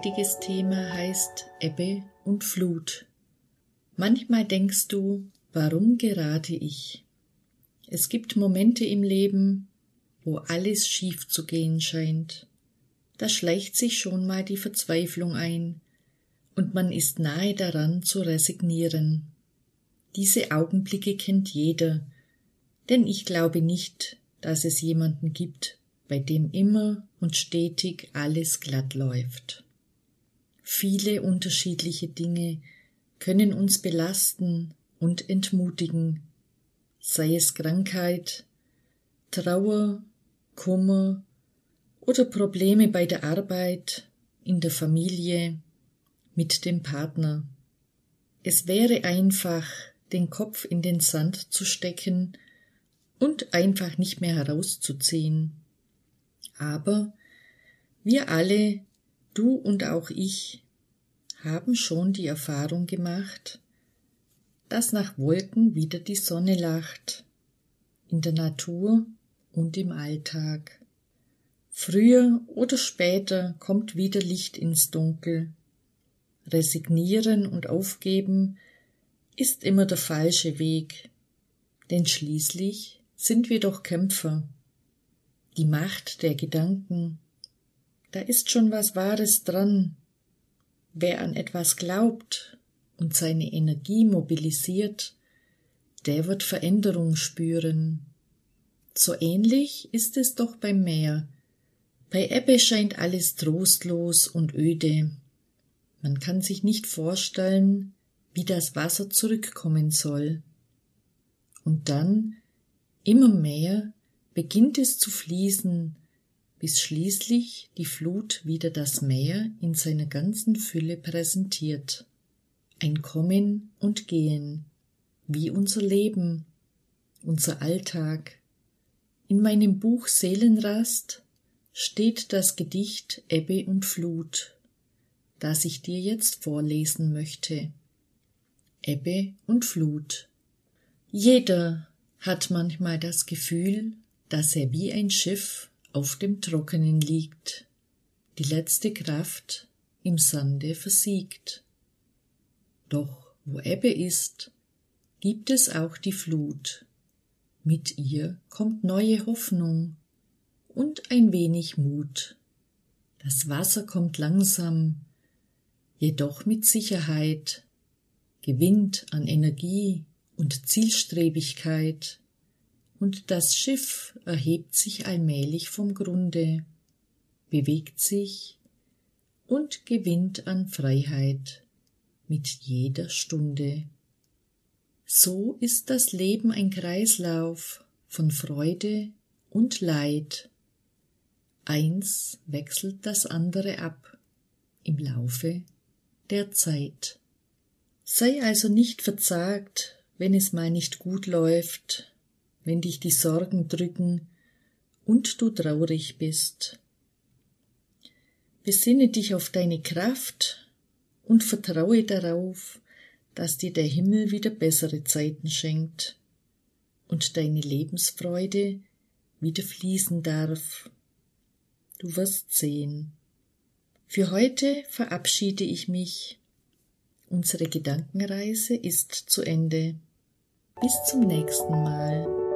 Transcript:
heutiges Thema heißt Ebbe und Flut. Manchmal denkst du, warum gerade ich? Es gibt Momente im Leben, wo alles schief zu gehen scheint. Da schleicht sich schon mal die Verzweiflung ein, und man ist nahe daran zu resignieren. Diese Augenblicke kennt jeder, denn ich glaube nicht, dass es jemanden gibt, bei dem immer und stetig alles glatt läuft. Viele unterschiedliche Dinge können uns belasten und entmutigen, sei es Krankheit, Trauer, Kummer oder Probleme bei der Arbeit, in der Familie, mit dem Partner. Es wäre einfach, den Kopf in den Sand zu stecken und einfach nicht mehr herauszuziehen. Aber wir alle, du und auch ich, haben schon die Erfahrung gemacht, dass nach Wolken wieder die Sonne lacht, in der Natur und im Alltag. Früher oder später kommt wieder Licht ins Dunkel. Resignieren und aufgeben ist immer der falsche Weg, denn schließlich sind wir doch Kämpfer die Macht der Gedanken. Da ist schon was Wahres dran. Wer an etwas glaubt und seine Energie mobilisiert, der wird Veränderung spüren. So ähnlich ist es doch beim Meer. Bei Ebbe scheint alles trostlos und öde. Man kann sich nicht vorstellen, wie das Wasser zurückkommen soll. Und dann, immer mehr, beginnt es zu fließen, bis schließlich die Flut wieder das Meer in seiner ganzen Fülle präsentiert. Ein Kommen und Gehen, wie unser Leben, unser Alltag. In meinem Buch Seelenrast steht das Gedicht Ebbe und Flut, das ich dir jetzt vorlesen möchte. Ebbe und Flut. Jeder hat manchmal das Gefühl, dass er wie ein Schiff auf dem Trockenen liegt, die letzte Kraft im Sande versiegt. Doch wo Ebbe ist, gibt es auch die Flut. Mit ihr kommt neue Hoffnung und ein wenig Mut. Das Wasser kommt langsam, jedoch mit Sicherheit, gewinnt an Energie und Zielstrebigkeit und das Schiff erhebt sich allmählich vom Grunde, bewegt sich und gewinnt an Freiheit mit jeder Stunde. So ist das Leben ein Kreislauf von Freude und Leid. Eins wechselt das andere ab im Laufe der Zeit. Sei also nicht verzagt, wenn es mal nicht gut läuft, wenn dich die Sorgen drücken und du traurig bist. Besinne dich auf deine Kraft und vertraue darauf, dass dir der Himmel wieder bessere Zeiten schenkt und deine Lebensfreude wieder fließen darf. Du wirst sehen. Für heute verabschiede ich mich. Unsere Gedankenreise ist zu Ende. Bis zum nächsten Mal.